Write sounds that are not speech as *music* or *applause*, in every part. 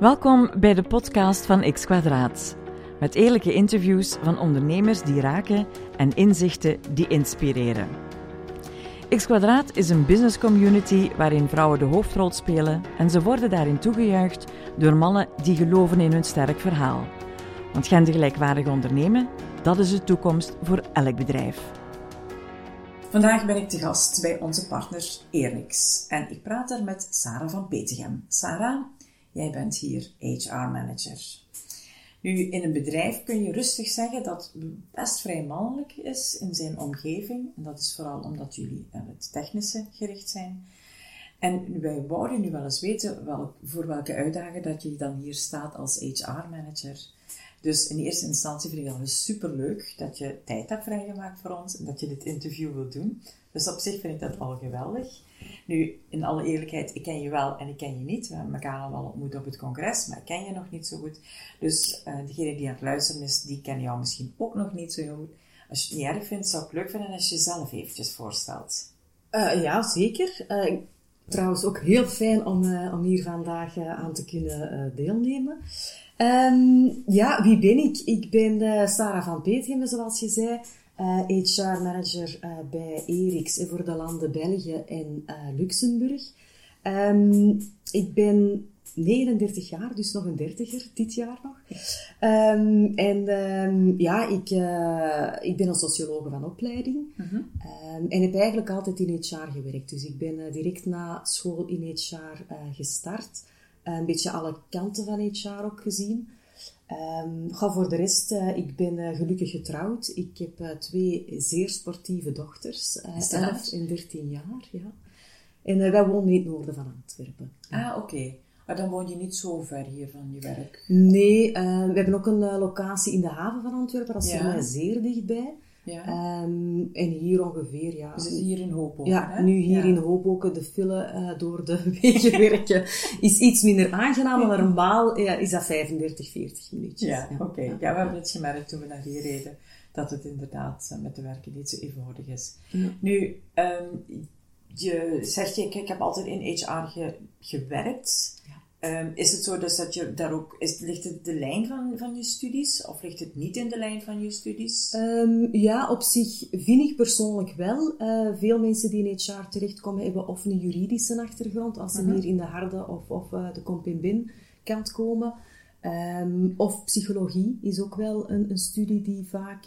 Welkom bij de podcast van X Kwadraat. Met eerlijke interviews van ondernemers die raken en inzichten die inspireren. X Kwadraat is een business community waarin vrouwen de hoofdrol spelen en ze worden daarin toegejuicht door mannen die geloven in hun sterk verhaal. Want gendergelijkwaardig ondernemen, dat is de toekomst voor elk bedrijf. Vandaag ben ik te gast bij onze partner Eerlix en ik praat er met Sarah van Petegem. Sarah, jij bent hier HR-manager. Nu, in een bedrijf kun je rustig zeggen dat het best vrij mannelijk is in zijn omgeving. En dat is vooral omdat jullie aan het technische gericht zijn. En wij wouden nu wel eens weten voor welke uitdaging dat je dan hier staat als HR-manager. Dus in eerste instantie vind ik het super leuk dat je tijd hebt vrijgemaakt voor ons en dat je dit interview wilt doen. Dus op zich vind ik dat al geweldig. Nu, in alle eerlijkheid, ik ken je wel en ik ken je niet. We hebben elkaar al wel ontmoet op het congres, maar ik ken je nog niet zo goed. Dus uh, degene die aan het luisteren is, die ken jou misschien ook nog niet zo goed. Als je het niet erg vindt, zou ik leuk vinden als je jezelf eventjes voorstelt. Uh, ja, zeker. Uh, trouwens ook heel fijn om, om hier vandaag aan te kunnen deelnemen. Um, ja, wie ben ik? Ik ben Sarah van Peetgem, zoals je zei. HR-manager uh, uh, bij Erix voor de landen België en Luxemburg. Um, ik ben 39 jaar, dus nog een dertiger, dit jaar nog. Um, en ja, ik, ik ben een sociologe van opleiding. -huh. en heb eigenlijk altijd in HR gewerkt. Dus ik ben direct na school in HR gestart. Een beetje alle kanten van HR ook gezien. Um, ga voor de rest, uh, ik ben uh, gelukkig getrouwd. Ik heb uh, twee zeer sportieve dochters, 11 en 13 jaar. Ja. En wij wonen in het noorden van Antwerpen. Ah, oké. Okay. Maar dan woon je niet zo ver hier van je werk? Nee, we hebben ook een locatie in de haven van Antwerpen. Dat is ja. voor mij zeer dichtbij. Ja. Um, en hier ongeveer, ja. Dus hier in Hoboken, Ja, hè? nu hier ja. in Hoboken, de file uh, door de *laughs* wegen werken is iets minder aangenaam, maar normaal ja, is dat 35, 40 minuutjes. Ja, oké. Okay. Ja. we hebben het gemerkt toen we naar hier reden, dat het inderdaad uh, met de werken niet zo eenvoudig is. Nu, um, je zegt, ik, ik heb altijd in HR ge, gewerkt. Um, is het zo dus dat je daar ook, is, ligt het de lijn van, van je studies of ligt het niet in de lijn van je studies? Um, ja, op zich vind ik persoonlijk wel. Uh, veel mensen die in HR terechtkomen hebben of een juridische achtergrond, als ze uh -huh. meer in de harde of, of uh, de comp kant komen. Um, of psychologie is ook wel een, een studie die vaak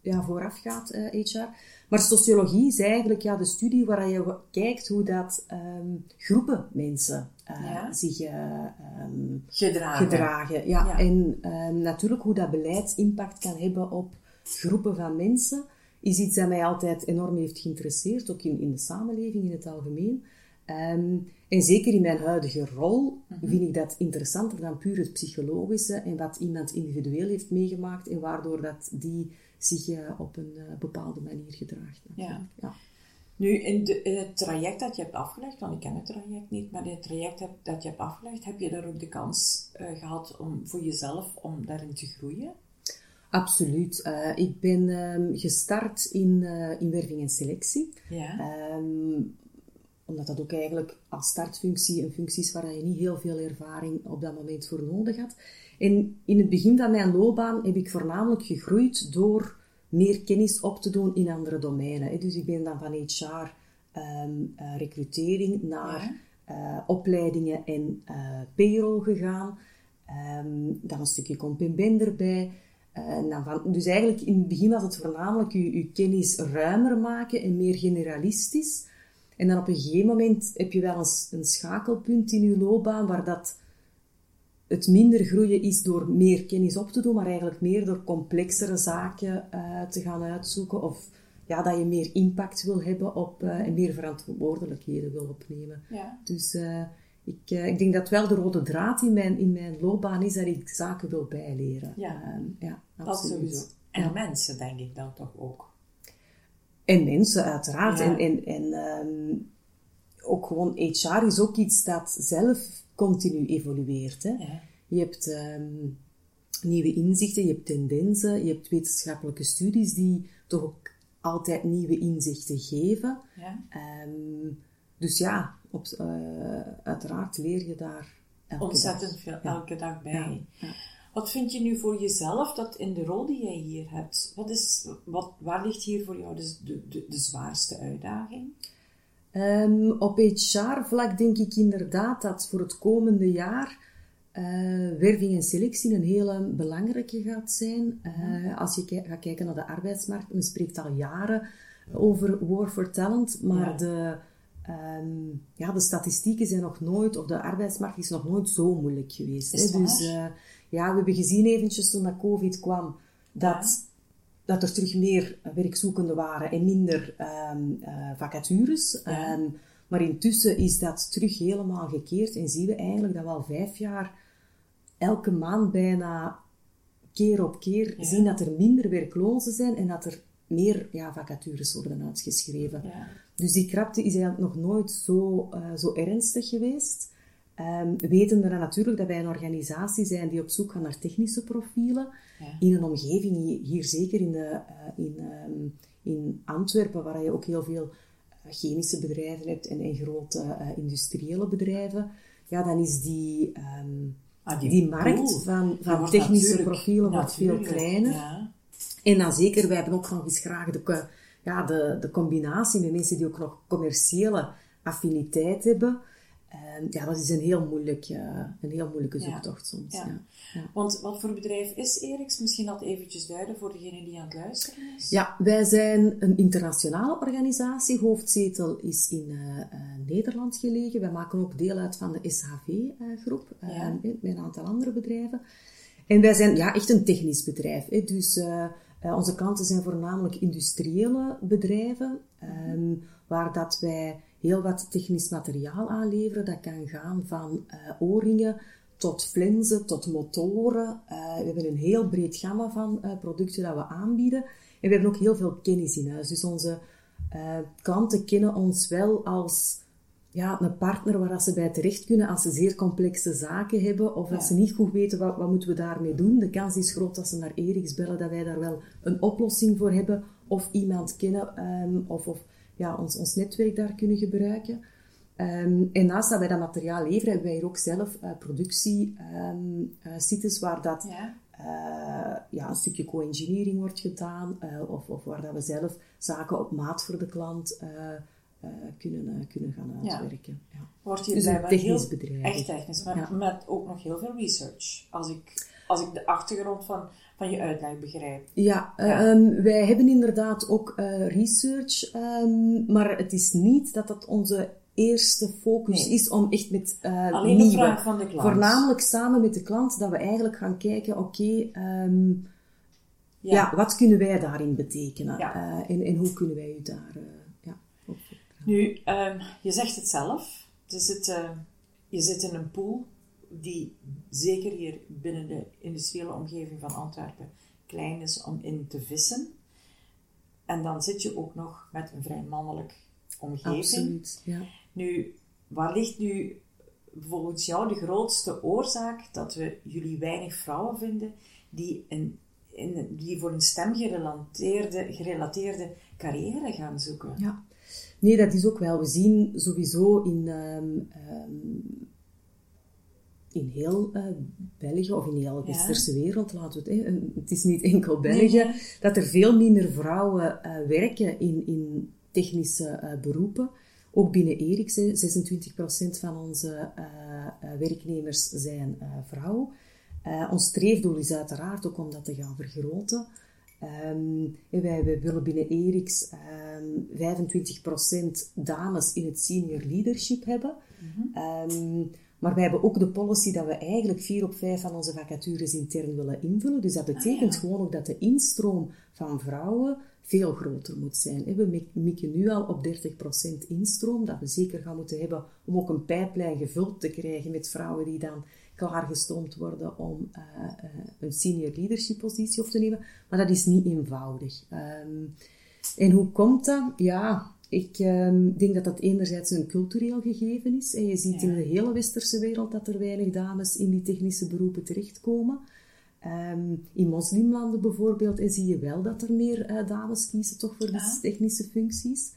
ja, vooraf gaat, HR. Maar sociologie is eigenlijk ja, de studie waar je kijkt hoe dat groepen mensen uh, ja. zich uh, um, gedragen. gedragen. Ja. ja. En um, natuurlijk hoe dat beleid impact kan hebben op groepen van mensen, is iets dat mij altijd enorm heeft geïnteresseerd, ook in, in de samenleving in het algemeen. en zeker in mijn huidige rol mm -hmm. vind ik dat interessanter dan puur het psychologische en wat iemand individueel heeft meegemaakt en waardoor dat die zich uh, op een bepaalde manier gedraagt. Ja. Nu, in, de, in, het traject dat je hebt afgelegd, want ik ken het traject niet, maar in het traject heb, dat je hebt afgelegd, heb je daar ook de kans uh, gehad om voor jezelf om daarin te groeien? Absoluut. ik ben um, gestart in, in werving en selectie. Ja. Um, omdat dat ook eigenlijk als startfunctie een functie is waar je niet heel veel ervaring op dat moment voor nodig had. En in het begin van mijn loopbaan heb ik voornamelijk gegroeid door meer kennis op te doen in andere domeinen. Dus ik ben dan van HR um, uh, recrutering naar ja. uh, opleidingen en uh, payroll gegaan. Um, dan een stukje compemben erbij. Dan van, dus eigenlijk in het begin was het voornamelijk je, je kennis ruimer maken en meer generalistisch. En dan op een gegeven moment heb je wel een, een schakelpunt in je loopbaan waar dat het minder groeien is door meer kennis op te doen, maar eigenlijk meer door complexere zaken uh, te gaan uitzoeken. Of ja, dat je meer impact wil hebben op, uh, en meer verantwoordelijkheden wil opnemen. Ja. Dus uh, ik, ik denk dat wel de rode draad in mijn, in mijn loopbaan is dat ik zaken wil bijleren. Ja, ja absoluut. Dat sowieso. En ja. mensen, denk ik dan toch ook. En mensen, uiteraard. Ja. En, en, en um, ook gewoon HR is ook iets dat zelf continu evolueert. Hè? Ja. Je hebt um, nieuwe inzichten, je hebt tendensen, je hebt wetenschappelijke studies die toch ook altijd nieuwe inzichten geven. Ja. Um, dus ja, op, uh, uiteraard leer je daar ontzettend veel elke dag bij. Wat vind je nu voor jezelf dat in de rol die jij hier hebt, wat is, wat, waar ligt hier voor jou de, de, de, zwaarste uitdaging? Um, op HR-vlak denk ik inderdaad dat voor het komende jaar uh, werving en selectie een hele belangrijke gaat zijn. Uh, als je gaat kijken naar de arbeidsmarkt, men spreekt al jaren over war for talent, maar de, um, ja, de statistieken zijn nog nooit, of de arbeidsmarkt is nog nooit zo moeilijk geweest. Hè? Dus uh, ja, we hebben gezien eventjes toen dat COVID kwam, dat, dat er terug meer werkzoekenden waren en minder um, vacatures. Um, maar intussen is dat terug helemaal gekeerd en zien we eigenlijk dat we al vijf jaar elke maand bijna keer op keer zien dat er minder werklozen zijn en dat er meer ja, vacatures worden uitgeschreven. Ja. Dus die krapte is eigenlijk nog nooit zo, uh, zo ernstig geweest. Um, weten we dan natuurlijk dat wij een organisatie zijn die op zoek gaat naar technische profielen. Ja. In een omgeving, hier zeker in, de, uh, in, um, in Antwerpen, waar je ook heel veel uh, chemische bedrijven hebt en, en grote industriële bedrijven, ja, dan is die, um, ah, die, die, markt van, van technische profielen wordt veel kleiner. Ja. En dan zeker, wij hebben ook nog eens graag de, ja, de, de combinatie met mensen die ook nog commerciële affiniteit hebben. En ja, dat is een heel, moeilijk, een heel moeilijke zoektocht soms. Ja. Ja. Want wat voor bedrijf is Eriks? Misschien dat eventjes duiden voor degene die aan het luisteren is. Ja, wij zijn een internationale organisatie. Hoofdzetel is in uh, uh, Nederland gelegen. Wij maken ook deel uit van de SHV-groep, met een aantal andere bedrijven. En wij zijn ja, echt een technisch bedrijf. Hè. Dus onze klanten zijn voornamelijk industriële bedrijven, um, waar dat wij heel wat technisch materiaal aanleveren. Dat kan gaan van uh, oorringen tot flensen, tot motoren. Uh, we hebben een heel breed gamma van uh, producten dat we aanbieden. En we hebben ook heel veel kennis in huis. Dus onze klanten kennen ons wel als ja, een partner waar ze bij terecht kunnen als ze zeer complexe zaken hebben of als ze niet goed weten wat, wat moeten we daarmee doen. De kans is groot dat ze naar Eriks bellen dat wij daar wel een oplossing voor hebben of iemand kennen um, of, of ja, ons, ons netwerk daar kunnen gebruiken. Um, en naast dat wij dat materiaal leveren, hebben wij hier ook zelf uh, productiesites um, uh, waar dat ja. Uh, ja, een stukje co-engineering wordt gedaan of, of waar dat we zelf zaken op maat voor de klant kunnen, kunnen gaan uitwerken. Ja. Ja. Wordt hier dus een technisch bedrijf. Echt technisch, maar met ook nog heel veel research. Als ik, als ik de achtergrond van van je uitleg begrijp. Ja, ja. Um, wij hebben inderdaad ook uh, research, um, maar het is niet dat dat onze eerste focus nee. is om echt met uh, Alleen nieuwe, de vraag van de klant. voornamelijk samen met de klant, dat we eigenlijk gaan kijken, oké, okay, um, ja. ja. wat kunnen wij daarin betekenen ja. uh, en, en hoe kunnen wij u daar ja, op Nu, je zegt het zelf, zit, je zit in een pool die zeker hier binnen de industriële omgeving van Antwerpen klein is om in te vissen. En dan zit je ook nog met een vrij mannelijk omgeving. Absoluut, ja. Nu, waar ligt nu volgens jou de grootste oorzaak dat we jullie weinig vrouwen vinden die, in, in, die voor een stem gerelateerde, gerelateerde carrière gaan zoeken? Ja, nee, dat is ook wel. We zien sowieso in um, um, in heel uh, België of in heel de westerse wereld, laten we het, hè, het is niet enkel België, dat er veel minder vrouwen uh, werken in, in technische uh, beroepen. Ook binnen Eriks, 26% van onze werknemers zijn vrouw. ons streefdoel is uiteraard ook om dat te gaan vergroten. Um, wij, wij, willen binnen Eriks um, 25% dames in het senior leadership hebben. Mm -hmm. um, maar wij hebben ook de policy dat we eigenlijk vier op vijf van onze vacatures intern willen invullen. Dus dat betekent ah, gewoon ook dat de instroom van vrouwen veel groter moet zijn. We mikken nu al op 30% instroom, dat we zeker gaan moeten hebben om ook een pijplijn gevuld te krijgen met vrouwen die dan klaargestoomd worden om uh, uh, een senior leadership positie op te nemen. Maar dat is niet eenvoudig. Um, en hoe komt dat? Ja, ik um, denk dat dat enerzijds een cultureel gegeven is. En je ziet in de hele westerse wereld dat er weinig dames in die technische beroepen terechtkomen. Um, in moslimlanden bijvoorbeeld en zie je wel dat er meer uh, dames kiezen toch voor ja. technische functies.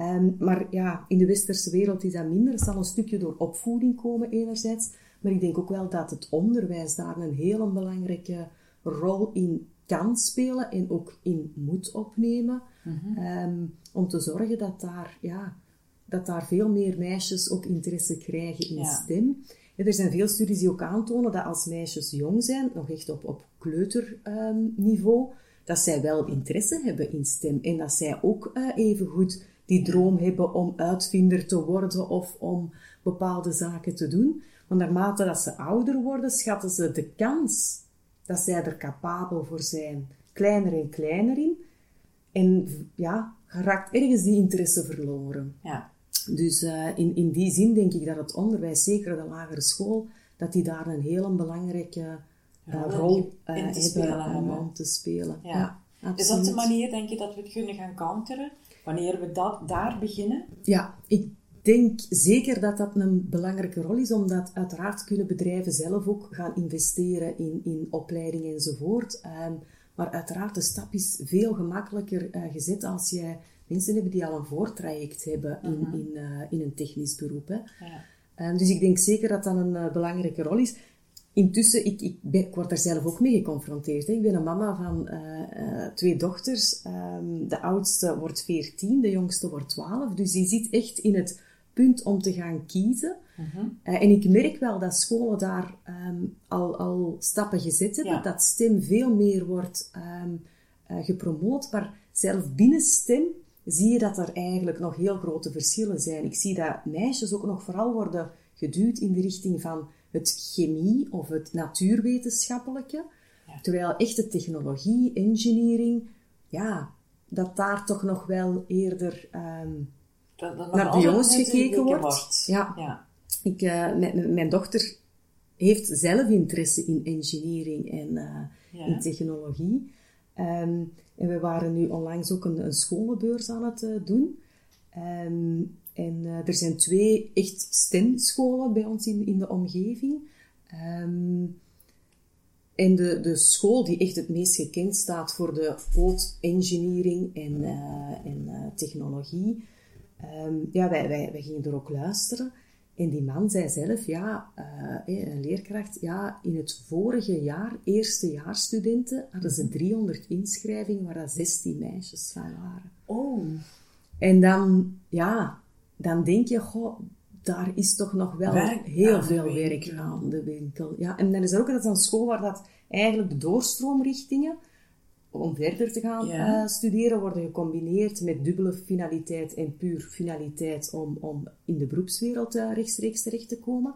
Um, maar ja, in de westerse wereld is dat minder. Het zal een stukje door opvoeding komen enerzijds. Maar ik denk ook wel dat het onderwijs daar een hele belangrijke rol in kan spelen en ook in moet opnemen. Ehm, om te zorgen dat daar, ja, dat daar veel meer meisjes ook interesse krijgen in Ja. STEM. En er zijn veel studies die ook aantonen dat als meisjes jong zijn, nog echt op, op kleuterniveau, dat zij wel interesse hebben in STEM. En dat zij ook eh, even goed die droom hebben om uitvinder te worden of om bepaalde zaken te doen. Maar naarmate dat ze ouder worden, schatten ze de kans dat zij er capabel voor zijn kleiner en kleiner in. En ja, raakt ergens die interesse verloren. Ja. Dus eh, in, in die zin denk ik dat het onderwijs, zeker de lagere school, dat die daar een heel belangrijke eh, Rol rol in te hebben spelen om, te spelen. Ja. Ja, Is dat de manier, denk je, dat we het kunnen gaan counteren? Wanneer we dat, daar beginnen? Ja, ik denk zeker dat dat een belangrijke rol is, omdat uiteraard kunnen bedrijven zelf ook gaan investeren in, in opleiding enzovoort. Ehm, maar uiteraard, de stap is veel gemakkelijker eh, gezet als jij mensen hebt die al een voortraject hebben in, in, eh, in een technisch beroep. Hè. Ja. Ehm, dus ik denk zeker dat dat een eh, belangrijke rol is. Intussen, ik, ik, ben, ik word daar zelf ook mee geconfronteerd. Hè. Ik ben een mama van twee dochters. Ehm, de oudste wordt 14, de jongste wordt 12. Dus die zit echt in het punt om te gaan kiezen. Eh, en ik merk wel dat scholen daar ehm, al, al stappen gezet hebben. Ja. Dat STEM veel meer wordt ehm, eh, gepromoot. Maar zelf binnen STEM zie je dat er eigenlijk nog heel grote verschillen zijn. Ik zie dat meisjes ook nog vooral worden geduwd in de richting van het chemie of het natuurwetenschappelijke. Terwijl echte technologie, engineering, ja, dat daar toch nog wel eerder ehm, Dat, dat naar jongens net gekeken wordt. Ja. ja. Ik, eh, mijn, mijn- dochter heeft zelf interesse in engineering en eh, Ja. in technologie. Ehm, en we waren nu onlangs ook een, een scholenbeurs aan het eh, doen. Ehm, en er zijn twee echt STEM-scholen bij ons in, in de omgeving. Ehm, en de, de school die echt het meest gekend staat voor de haute engineering en, en technologie, Ehm, ja, wij, wij, wij gingen er ook luisteren. En die man zei zelf, ja, eh, eh, een leerkracht, ja, in het vorige jaar, eerstejaarsstudenten, hadden ze 300 inschrijvingen waar dat 16 meisjes van waren. Oh, En dan, ja, dan denk je, goh, daar is toch nog wel Werk heel veel werk aan de winkel. Ja, en dan is er ook dat een school waar dat eigenlijk de doorstroomrichtingen om verder te gaan Ja. eh, studeren worden gecombineerd met dubbele finaliteit en puur finaliteit om, om in de beroepswereld eh, rechtstreeks terecht te komen.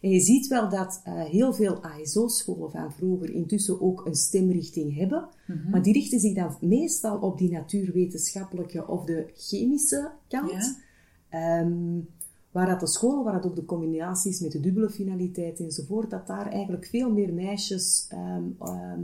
En je ziet wel dat eh, heel veel ASO-scholen van vroeger intussen ook een stemrichting hebben. Mhm. Maar die richten zich dan meestal op die natuurwetenschappelijke of de chemische kant. Ja. Ehm, waar dat de scholen, waar dat ook de combinaties met de dubbele finaliteit enzovoort, dat daar eigenlijk veel meer meisjes ehm, ehm,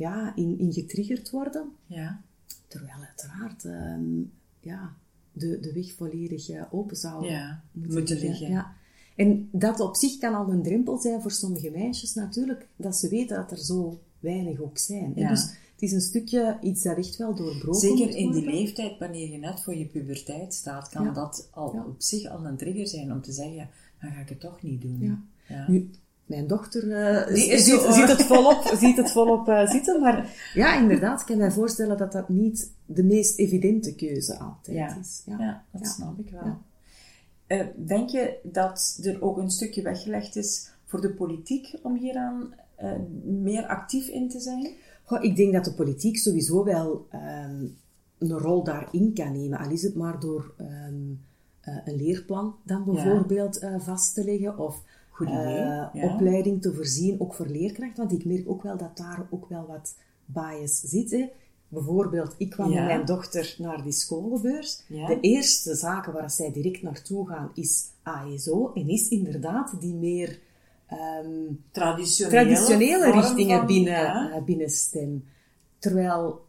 ja, in, in getriggerd worden. ja. Terwijl uiteraard ehm, ja, de, de weg volledig eh, open zou Ja, moeten liggen. Ja. En dat op zich kan al een drempel zijn voor sommige meisjes natuurlijk, dat ze weten dat er zo weinig ook zijn. Ja. Dus het is een stukje iets dat echt wel doorbroken Zeker in die leeftijd, wanneer je net voor je puberteit staat, kan Ja. dat al op zich al een trigger zijn om te zeggen, dan ga ik het toch niet doen. Nu, mijn dochter eh, is ziet, ziet het volop, *laughs* ziet het volop eh, zitten, maar ja, inderdaad, ik kan mij voorstellen dat dat niet de meest evidente keuze altijd Ja. is. Ja, dat Ja. snap ik wel. Eh, denk je dat er ook een stukje weggelegd is voor de politiek om hieraan eh, meer actief in te zijn? Goh, ik denk dat de politiek sowieso wel ehm, een rol daarin kan nemen. Al is het maar door ehm, eh, een leerplan dan bijvoorbeeld eh, vast te leggen. Of Goed idee, eh, ja. opleiding te voorzien, ook voor leerkrachten. Want ik merk ook wel dat daar ook wel wat bias zit. Hè. Bijvoorbeeld, ik kwam met mijn dochter naar die scholenbeurs. Ja. De eerste zaken waar zij direct naartoe gaan is ASO. En is inderdaad die meer... ehm, Traditionele, traditionele richtingen van- binnen, ja. eh, binnen STEM. Terwijl,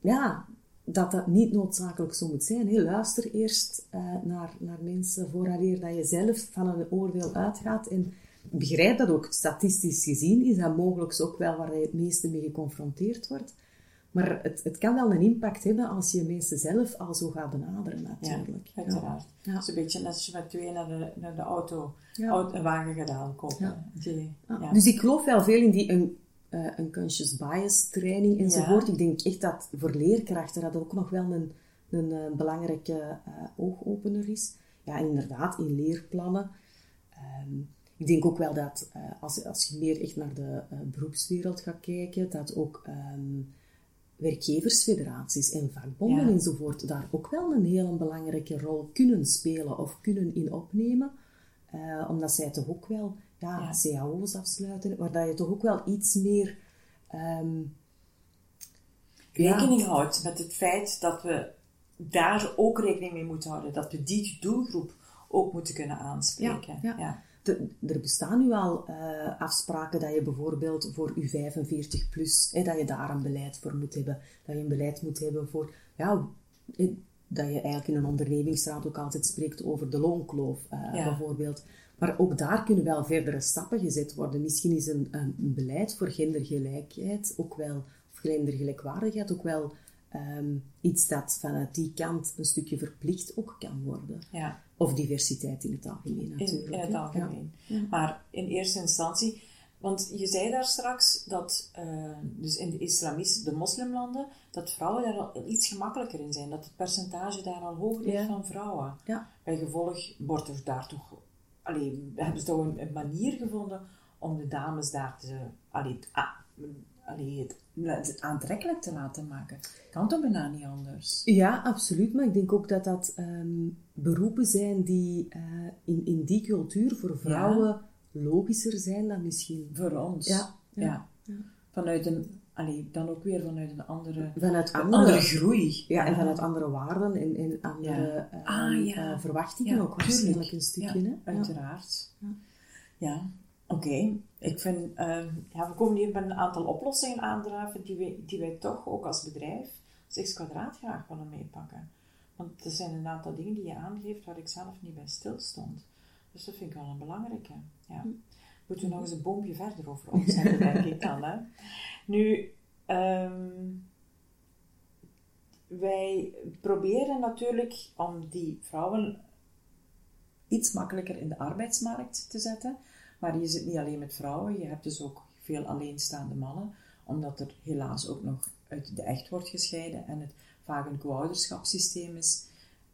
ja, dat dat niet noodzakelijk zo moet zijn. Hè. Luister eerst eh, naar, naar mensen vooraleer dat je zelf van een oordeel uitgaat. En begrijp dat ook. Statistisch gezien is dat mogelijk ook wel waar je het meeste mee geconfronteerd wordt. Maar het, het kan wel een impact hebben als je mensen zelf al zo gaat benaderen, natuurlijk. Ja, uiteraard. Ja. Het is een beetje net als je met twee naar de, naar de auto, een wagen gedaan kopen. Dus ik geloof wel veel in die een, uh, unconscious bias training enzovoort. Ik denk echt dat voor leerkrachten dat ook nog wel een, een, een eh, belangrijke uh, oogopener is. Ja, en inderdaad, in leerplannen. Um, ik denk ook wel dat als, als je meer echt naar de beroepswereld gaat kijken, dat ook um, werkgeversfederaties en vakbonden ja. enzovoort daar ook wel een hele belangrijke rol kunnen spelen of kunnen in opnemen. Uh, omdat zij toch ook wel ja, ja. cao's afsluiten, waar dat je toch ook wel iets meer um, rekening ja. houdt met het feit dat we daar ook rekening mee moeten houden, dat we die doelgroep ook moeten kunnen aanspreken. ja er bestaan nu al uh, afspraken dat je bijvoorbeeld voor je 45 plus, dat je daar een beleid voor moet hebben. Dat je een beleid moet hebben voor, ja, dat je eigenlijk in een ondernemingsraad ook altijd spreekt over de loonkloof, uh, ja. bijvoorbeeld. Maar ook daar kunnen wel verdere stappen gezet worden. Misschien is een, een, beleid voor gendergelijkheid ook wel, of gendergelijkwaardigheid ook wel um, iets dat vanuit die kant een stukje verplicht ook kan worden. Ja. Of diversiteit in het algemeen natuurlijk. In, in het algemeen. Ja. Maar in eerste instantie, want je zei daar straks dat, uh, dus in de islamistische, de moslimlanden, dat vrouwen daar al iets gemakkelijker in zijn. Dat het percentage daar al hoger is van vrouwen. Ja. Bij gevolg wordt er daar toch, allee, hebben ze toch een, een manier gevonden om de dames daar te, allee, ah, allee, het aantrekkelijk te laten maken. Kan toch bijna niet anders? Ja, absoluut. Maar ik denk ook dat dat um, beroepen zijn die uh, in, in die cultuur voor vrouwen ja. Logischer zijn dan misschien... Voor ons. Ja. ja. ja. Vanuit een... Allee, dan ook weer vanuit een andere, vanuit andere, andere groei. Ja, en vanuit andere waarden en, en andere ja. ah, uh, verwachtingen ook waarschijnlijk een stukje. Hè? Uiteraard. Ja, oké. Okay. Ik vind, uh, ja, we komen hier met een aantal oplossingen aandraven die wij, die wij toch ook als bedrijf, als X kwadraat graag willen meepakken. Want er zijn een aantal dingen die je aangeeft waar ik zelf niet bij stil stond. Dus dat vind ik wel een belangrijke. Ja. Hm. Moeten we nog eens een boompje verder over opzetten, denk ik dan. Hè? *laughs* Nu, um, wij proberen natuurlijk om die vrouwen iets makkelijker in de arbeidsmarkt te zetten. Maar je zit niet alleen met vrouwen, je hebt dus ook veel alleenstaande mannen, omdat er helaas ook nog uit de echt wordt gescheiden en het vaak een co-ouderschapssysteem is.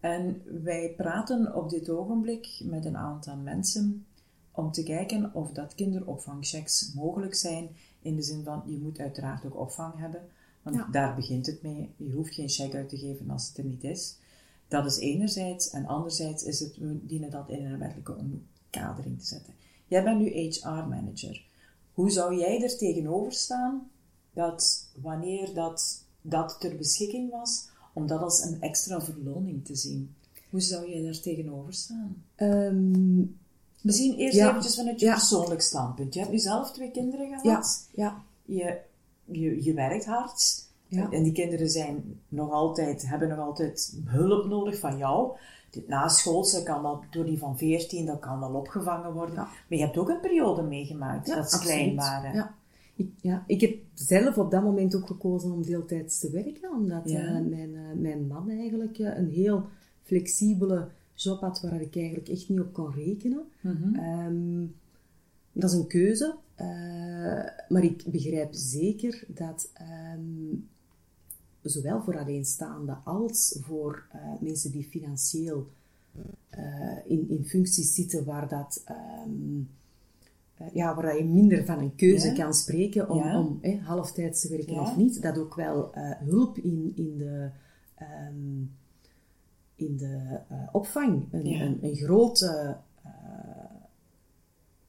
En wij praten op dit ogenblik met een aantal mensen om te kijken of dat kinderopvangchecks mogelijk zijn, in de zin van je moet uiteraard ook opvang hebben, want daar begint het mee. Je hoeft geen check uit te geven als het er niet is. Dat is enerzijds, en anderzijds is het, we dienen dat in een wettelijke omkadering te zetten. Jij bent nu HR-manager. Hoe zou jij er tegenover staan dat wanneer dat, dat ter beschikking was, om dat als een extra verloning te zien? Hoe zou jij daar tegenover staan? Um, Misschien eerst ja, eventjes vanuit je ja. persoonlijk standpunt. Je hebt nu zelf twee kinderen gehad. Ja. ja. Je, je, je werkt hard. Ja. En die kinderen zijn nog altijd, hebben nog altijd hulp nodig van jou naschoolse kan dat door die van 14, dat kan wel opgevangen worden. Maar je hebt ook een periode meegemaakt dat ze klein waren. Ja. Ik, ja, ik heb zelf op dat moment ook gekozen om deeltijds te werken, omdat uh, mijn, uh, mijn man eigenlijk uh, een heel flexibele job had waar ik eigenlijk echt niet op kon rekenen. -hmm. um, dat is een keuze, maar ik begrijp zeker dat um, zowel voor alleenstaanden als voor mensen die financieel in, in functies zitten waar, dat, um, uh, ja, waar je minder van een keuze ja. kan spreken om, ja. om eh, halftijds te werken ja. of niet, dat ook wel hulp in, in de, um, in de opvang een, een, een, grote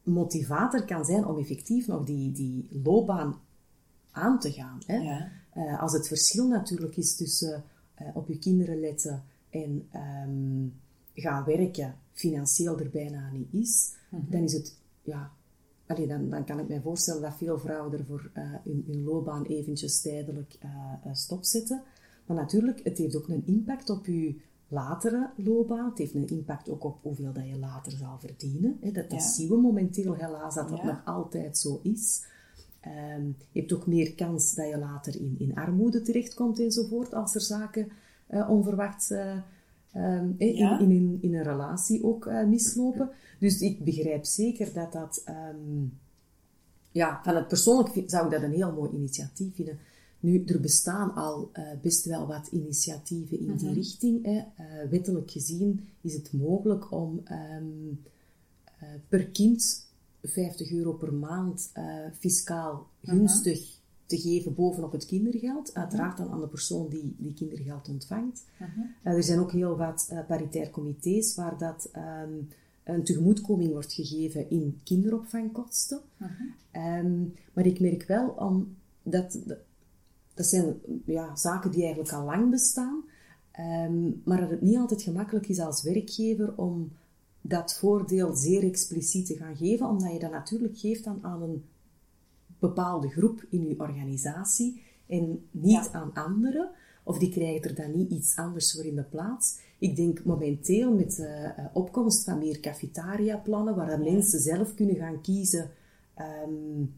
motivator kan zijn om effectief nog die, die loopbaan aan te gaan. Hè? Als het verschil natuurlijk is tussen op je kinderen letten en um, gaan werken, financieel er bijna niet is, mm -hmm. dan is het, ja, allee, dan, dan kan ik me voorstellen dat veel vrouwen er voor uh, hun, hun, loopbaan eventjes tijdelijk stopzetten. Maar natuurlijk, het heeft ook een impact op je latere loopbaan. Het heeft een impact ook op hoeveel dat je later zal verdienen. Dat, dat ja. zien we momenteel helaas, dat dat ja. nog altijd zo is. Ehm, je hebt ook meer kans dat je later in, in armoede terechtkomt enzovoort, als er zaken uh, onverwachts uh, um, in, in, in, een relatie ook uh, mislopen. Dus ik begrijp zeker dat dat... Um, ja, van het persoonlijk zou ik dat een heel mooi initiatief vinden. Nu, er bestaan al best wel wat initiatieven in die mhm. richting. Hè. wettelijk gezien is het mogelijk om um, per kind 50 euro per maand fiscaal mhm. gunstig te geven bovenop het kindergeld. Uiteraard dan aan de persoon die, die kindergeld ontvangt. Uh er zijn ook heel wat uh, paritair comité's waar dat um, een tegemoetkoming wordt gegeven in kinderopvangkosten. Um, maar ik merk wel om dat, dat zijn ja, zaken die eigenlijk al lang bestaan, um, maar dat het niet altijd gemakkelijk is als werkgever om dat voordeel zeer expliciet te gaan geven, omdat je dat natuurlijk geeft aan, aan een bepaalde groep in uw organisatie en niet aan anderen. Of die krijgen er dan niet iets anders voor in de plaats. Ik denk momenteel met de uh, opkomst van meer cafetaria-plannen, waar mensen zelf kunnen gaan kiezen um,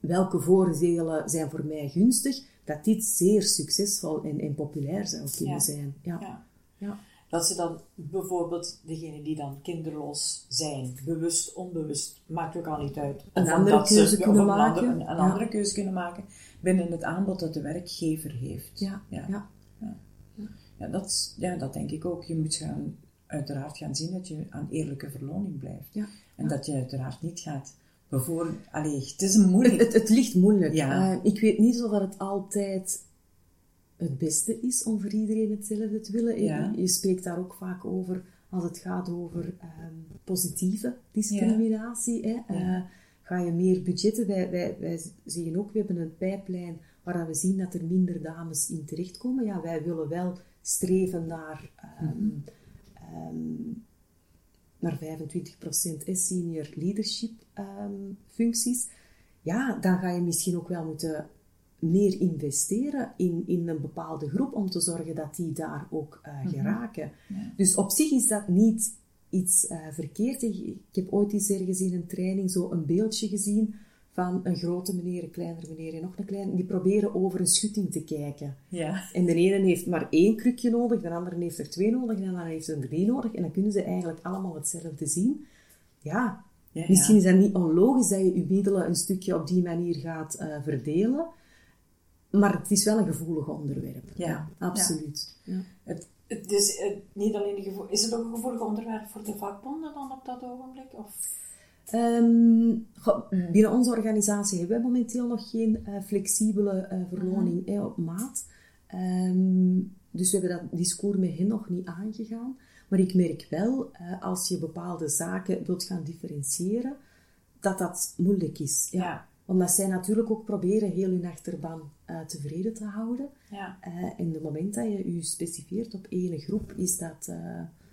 welke voordelen zijn voor mij gunstig, dat dit zeer succesvol en, en populair zou kunnen zijn. Ja. ja dat ze dan bijvoorbeeld degene die dan kinderloos zijn, bewust, onbewust, maakt ook al niet uit. Een andere keuze kunnen maken. Een, een andere keuze kunnen maken binnen het aanbod dat de werkgever heeft. Ja, ja. ja. ja. dat, ja dat denk ik ook. Je moet gaan, uiteraard gaan zien dat je aan eerlijke verloning blijft. En dat je uiteraard niet gaat bijvoorbeeld... Allee, het is moeilijk... Het, het, ligt moeilijk. Ja. Uh, ik weet niet of dat het altijd het beste is om voor iedereen hetzelfde te willen. Je, spreekt daar ook vaak over als het gaat over um, positieve discriminatie. Hè? Uh, ga je meer budgetten? Wij, wij, wij zeggen ook, we hebben een pijplijn waar we zien dat er minder dames in terechtkomen. Ja, wij willen wel streven naar, um, um, naar 25% senior leadership functies. Ja, dan ga je misschien ook wel moeten meer investeren in, in een bepaalde groep om te zorgen dat die daar ook uh, geraken. Dus op zich is dat niet iets uh, verkeerd. Ik, heb ooit eens ergens in een training zo een beeldje gezien van een grote meneer, een kleinere meneer en nog een kleine. Die proberen over een schutting te kijken. Ja. En de ene heeft maar één krukje nodig, de andere heeft er twee nodig en de andere heeft er drie nodig. En dan kunnen ze eigenlijk allemaal hetzelfde zien. Ja, ja misschien is dat niet onlogisch dat je je middelen een stukje op die manier gaat uh, verdelen. Maar het is wel een gevoelig onderwerp. Ja, absoluut. Ja. Het, het is het, niet alleen gevoel, is het ook een gevoelig onderwerp voor de vakbonden dan op dat ogenblik? Of? Um, binnen onze organisatie hebben we momenteel nog geen uh, flexibele uh, verloning uh op maat. Um, dus we hebben dat discours met hen nog niet aangegaan. Maar ik merk wel, uh, als je bepaalde zaken wilt gaan differentiëren, dat dat moeilijk is. Ja. ja omdat zij natuurlijk ook proberen heel hun achterban uh, tevreden te houden. Ja. Uh, en de moment dat je je specifieert op één groep, is dat, uh,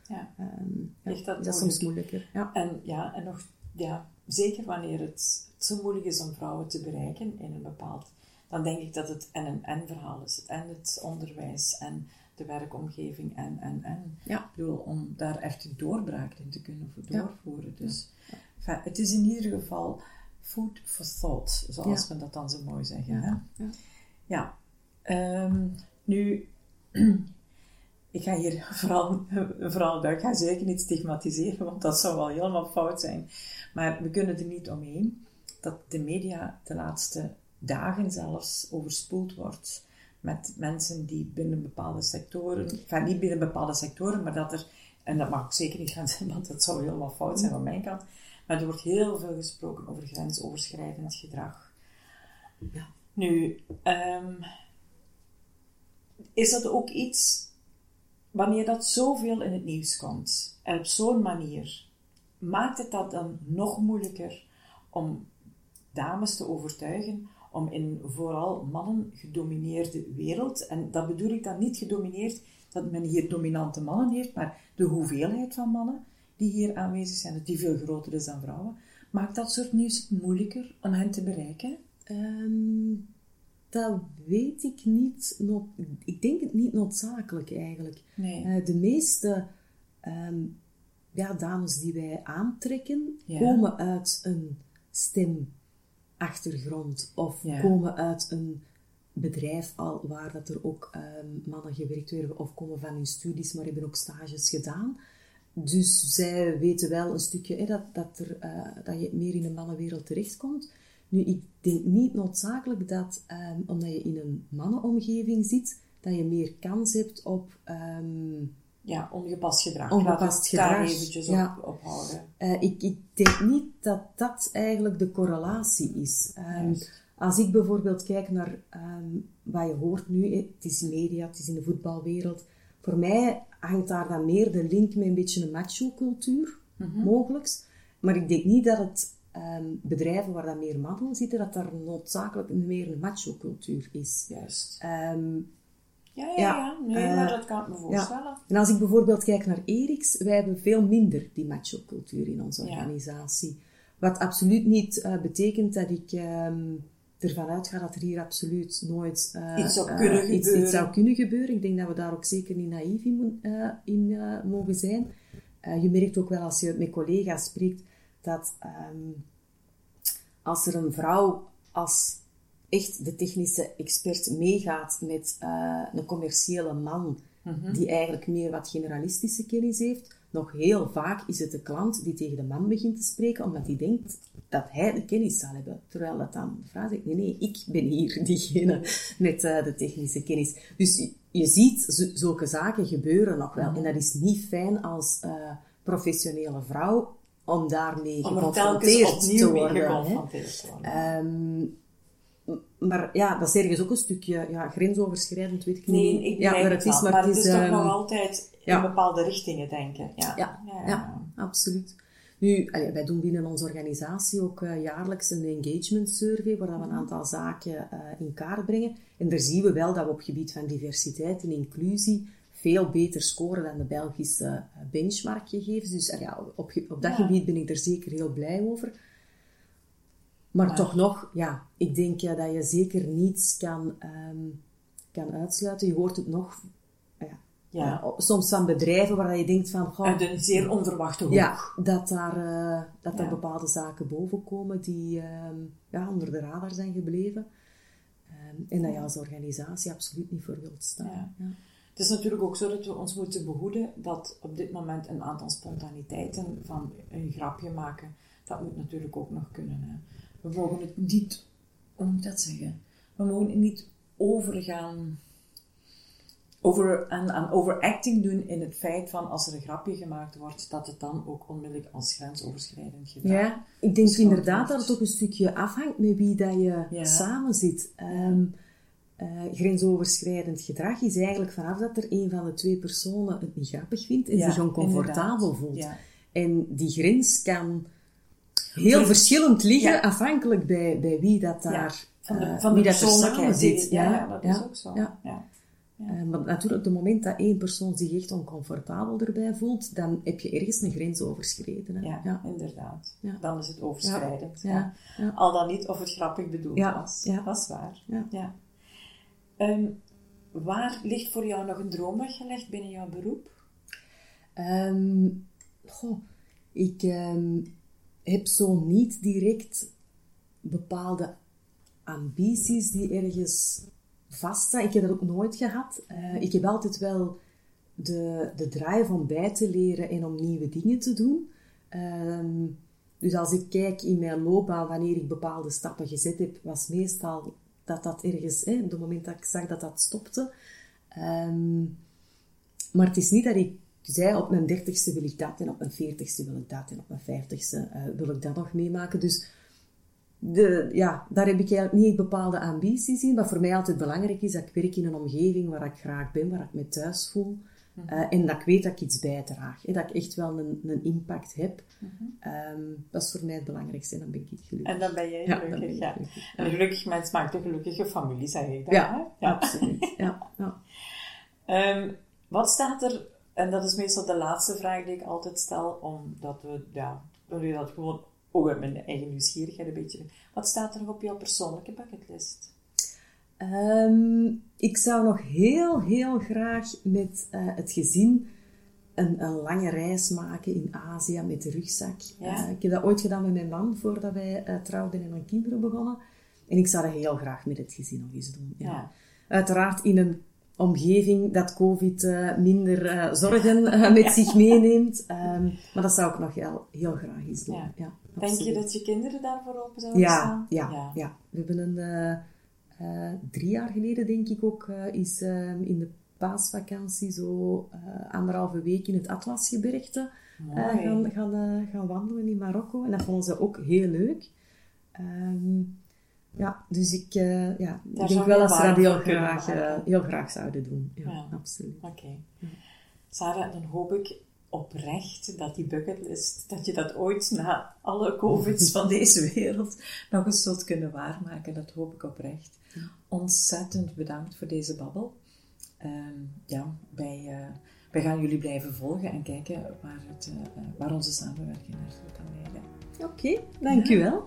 ja. Um, ja, dat, dat soms moeilijker. Ja. En, ja, en nog, ja, zeker wanneer het, het, zo moeilijk is om vrouwen te bereiken in een bepaald... Dan denk ik dat het en een en-verhaal is. En het onderwijs en de werkomgeving en, en, en. Ja. Ik bedoel, om daar echt doorbraak in te kunnen doorvoeren. Dus het is in ieder geval food for thought, zoals we dat dan zo mooi zeggen. Ja. Hè? ja. ja. Um, nu, *clears throat* ik ga hier *laughs* vooral, *laughs* vooral ik ga zeker niet stigmatiseren, want dat zou wel helemaal fout zijn. Maar we kunnen er niet omheen dat de media de laatste dagen zelfs overspoeld wordt met mensen die binnen bepaalde sectoren, enfin niet binnen bepaalde sectoren, maar dat er, en dat mag ik zeker niet gaan zeggen, *laughs* want dat zou helemaal fout zijn van mijn kant, maar er wordt heel veel gesproken over grensoverschrijdend gedrag. Ja. Nu, um, is dat ook iets, wanneer dat zoveel in het nieuws komt, en op zo'n manier, maakt het dat dan nog moeilijker om dames te overtuigen om in vooral mannen gedomineerde wereld, en dat bedoel ik dan niet gedomineerd dat men hier dominante mannen heeft, maar de hoeveelheid van mannen, die hier aanwezig zijn, die veel groter is dan vrouwen. Maakt dat soort nieuws moeilijker om hen te bereiken? Um, dat weet ik niet. Ik denk het niet noodzakelijk eigenlijk. Nee. Uh, de meeste um, ja, dames die wij aantrekken, komen uit een stem achtergrond of Ja. komen uit een bedrijf al waar dat er ook ehm, mannen gewerkt werden of komen van hun studies, maar hebben ook stages gedaan. Dus zij weten wel een stukje hè, dat, dat, er, eh, dat je meer in een mannenwereld terechtkomt. Nu, ik denk niet noodzakelijk dat, ehm, omdat je in een mannenomgeving zit, dat je meer kans hebt op... ehm, Ja, ongepast gedrag. Ongepast het daar gedrag, eventjes ja. op, op houden. Eh, ik, ik denk niet dat dat eigenlijk de correlatie is. Ehm, als ik bijvoorbeeld kijk naar wat je hoort nu, het is in media, het is in de voetbalwereld. Voor mij hangt daar dan meer de link met een beetje een macho-cultuur, mogelijk. Maar ik denk niet dat het ehm, bedrijven waar dan meer mannen zitten, dat daar noodzakelijk meer een macho-cultuur is. Juist. Ehm, Ja, ja, Ja. Nee, eh, maar dat kan ik me voorstellen. en als ik bijvoorbeeld kijk naar Eriks, wij hebben veel minder die macho-cultuur in onze Ja. organisatie. Wat absoluut niet eh, betekent dat ik ehm, ervan uitga dat er hier absoluut nooit eh, Iets zou eh, iets, iets zou kunnen gebeuren. Ik denk dat we daar ook zeker niet naïef in, eh, in mogen zijn. Je merkt ook wel als je met collega's spreekt dat ehm, als er een vrouw als echt de technische expert meegaat met een commerciële man die eigenlijk meer wat generalistische kennis heeft, nog heel vaak is het de klant die tegen de man begint te spreken, omdat hij denkt dat hij de kennis zal hebben. Terwijl dat dan de vrouw zegt, nee, nee, ik ben hier *laughs* diegene met eh, de technische kennis. Dus je, ziet zulke zaken gebeuren nog wel. En dat is niet fijn als eh, professionele vrouw om daarmee Om er geconfronteerd te worden. geconfronteerd te worden. Maar ja, dat is ergens ook een stukje ja, grensoverschrijdend, weet ik nee, niet. ik ja, maar het is, maar, het is, toch ehm, nog altijd in bepaalde richtingen denken. Ja, ja, ja, absoluut. Nu, allee, wij doen binnen onze organisatie ook eh, jaarlijks een engagement survey, waar we een aantal zaken eh, in kaart brengen. En daar zien we wel dat we op gebied van diversiteit en inclusie veel beter scoren dan de Belgische eh, benchmarkgegevens. Dus ja, op, op dat gebied ben ik er zeker heel blij over. Maar, toch nog, ja, ik denk eh, dat je zeker niets kan, ehm, kan uitsluiten. Je hoort het nog ja, Ja. soms van bedrijven waar je denkt van... goh, Uit een zeer onverwachte hoek. ja, dat daar, eh, dat er Ja. bepaalde zaken boven komen die ehm, ja, onder de radar zijn gebleven. Ehm, en dat je als organisatie absoluut niet voor wilt staan. Ja. Ja. Het is natuurlijk ook zo dat we ons moeten behoeden dat op dit moment een aantal spontaniteiten van een grapje maken, dat moet natuurlijk ook nog kunnen. Hè. We mogen het niet, hoe moet ik dat zeggen? We mogen niet overgaan, over, aan, aan overacting doen in het feit van als er een grapje gemaakt wordt, dat het dan ook onmiddellijk als grensoverschrijdend gedrag Ja, ik denk inderdaad dat het ook een stukje afhangt met wie dat je Ja. samen zit. Ehm, eh, grensoverschrijdend gedrag is eigenlijk vanaf dat er een van de twee personen het niet grappig vindt en Ja, zich oncomfortabel inderdaad. voelt. Ja. En die grens kan heel Ver- verschillend liggen, afhankelijk bij, bij wie dat daar, van de, eh, van de wie dat er samen zit. Ja, ja, dat is ook zo. ja. Ja. Eh, maar natuurlijk, op het moment dat één persoon zich echt oncomfortabel erbij voelt, dan heb je ergens een grens overschreden. Hè? Ja, inderdaad. Dan is het overschrijdend. Al dan niet of het grappig bedoeld was. ja. Dat is waar. Ja. Ehm, waar ligt voor jou nog een droom weggelegd binnen jouw beroep? Ehm, goh, ik ehm, heb zo niet direct bepaalde ambities die ergens vaststaan. Ik heb dat ook nooit gehad. Eh, ik heb altijd wel de, de drive om bij te leren en om nieuwe dingen te doen. Ehm, dus als ik kijk in mijn loopbaan, wanneer ik bepaalde stappen gezet heb, was meestal dat dat ergens, op het moment dat ik zag dat dat stopte. Ehm, maar het is niet dat ik zei, op mijn dertigste wil ik dat, en op mijn veertigste wil ik dat, en op mijn vijftigste eh, wil ik dat nog meemaken. Dus de, ja, daar heb ik eigenlijk niet bepaalde ambities in. Wat voor mij altijd belangrijk is, dat ik werk in een omgeving waar ik graag ben, waar ik me thuis voel. eh, en dat ik weet dat ik iets bijdraag. Hè, dat ik echt wel een, een impact heb. Ehm, dat is voor mij het belangrijkste en dan ben ik gelukkig. En dan ben jij Ja, gelukkig. ben Ja, gelukkig. En een gelukkig mens maakt een gelukkige familie, zeg ik dan. Ja, hè? absoluut. Ja, ja. *laughs* Ehm, wat staat er, en dat is meestal de laatste vraag die ik altijd stel, omdat we, ja, je dat gewoon ook uit mijn eigen nieuwsgierigheid een beetje. Wat staat er nog op jouw persoonlijke bucketlist? Ehm, ik zou nog heel, heel graag met eh, het gezin een, een, lange reis maken in Azië met de rugzak. Eh, ik heb dat ooit gedaan met mijn man voordat wij uh, trouwden en mijn kinderen begonnen. En ik zou dat heel graag met het gezin nog eens doen. Ja. Uiteraard in een omgeving dat COVID uh, minder zorgen met zich meeneemt. Um, maar dat zou ik nog heel, heel graag eens doen. Ja. Denk je dat je kinderen daarvoor open zouden staan? Ja, ja, we hebben een... drie jaar geleden, denk ik ook, is ehm, in de paasvakantie zo anderhalve week in het Atlasgebergte gaan, gaan, gaan wandelen in Marokko. En dat vonden ze ook heel leuk. Um, ja, dus ik, ja, ik denk wel dat ze dat heel graag, heel graag zouden doen. Ja, ja. absoluut. Oké. Okay. Sarah, dan hoop ik oprecht dat die bucketlist, dat je dat ooit na alle covids *laughs* van deze wereld nog eens zult kunnen waarmaken. Dat hoop ik oprecht. Ontzettend bedankt voor deze babbel. Ehm, ja, wij, uh, wij gaan jullie blijven volgen en kijken waar, het, waar onze samenwerking naartoe kan leiden. Oké, okay, dankjewel.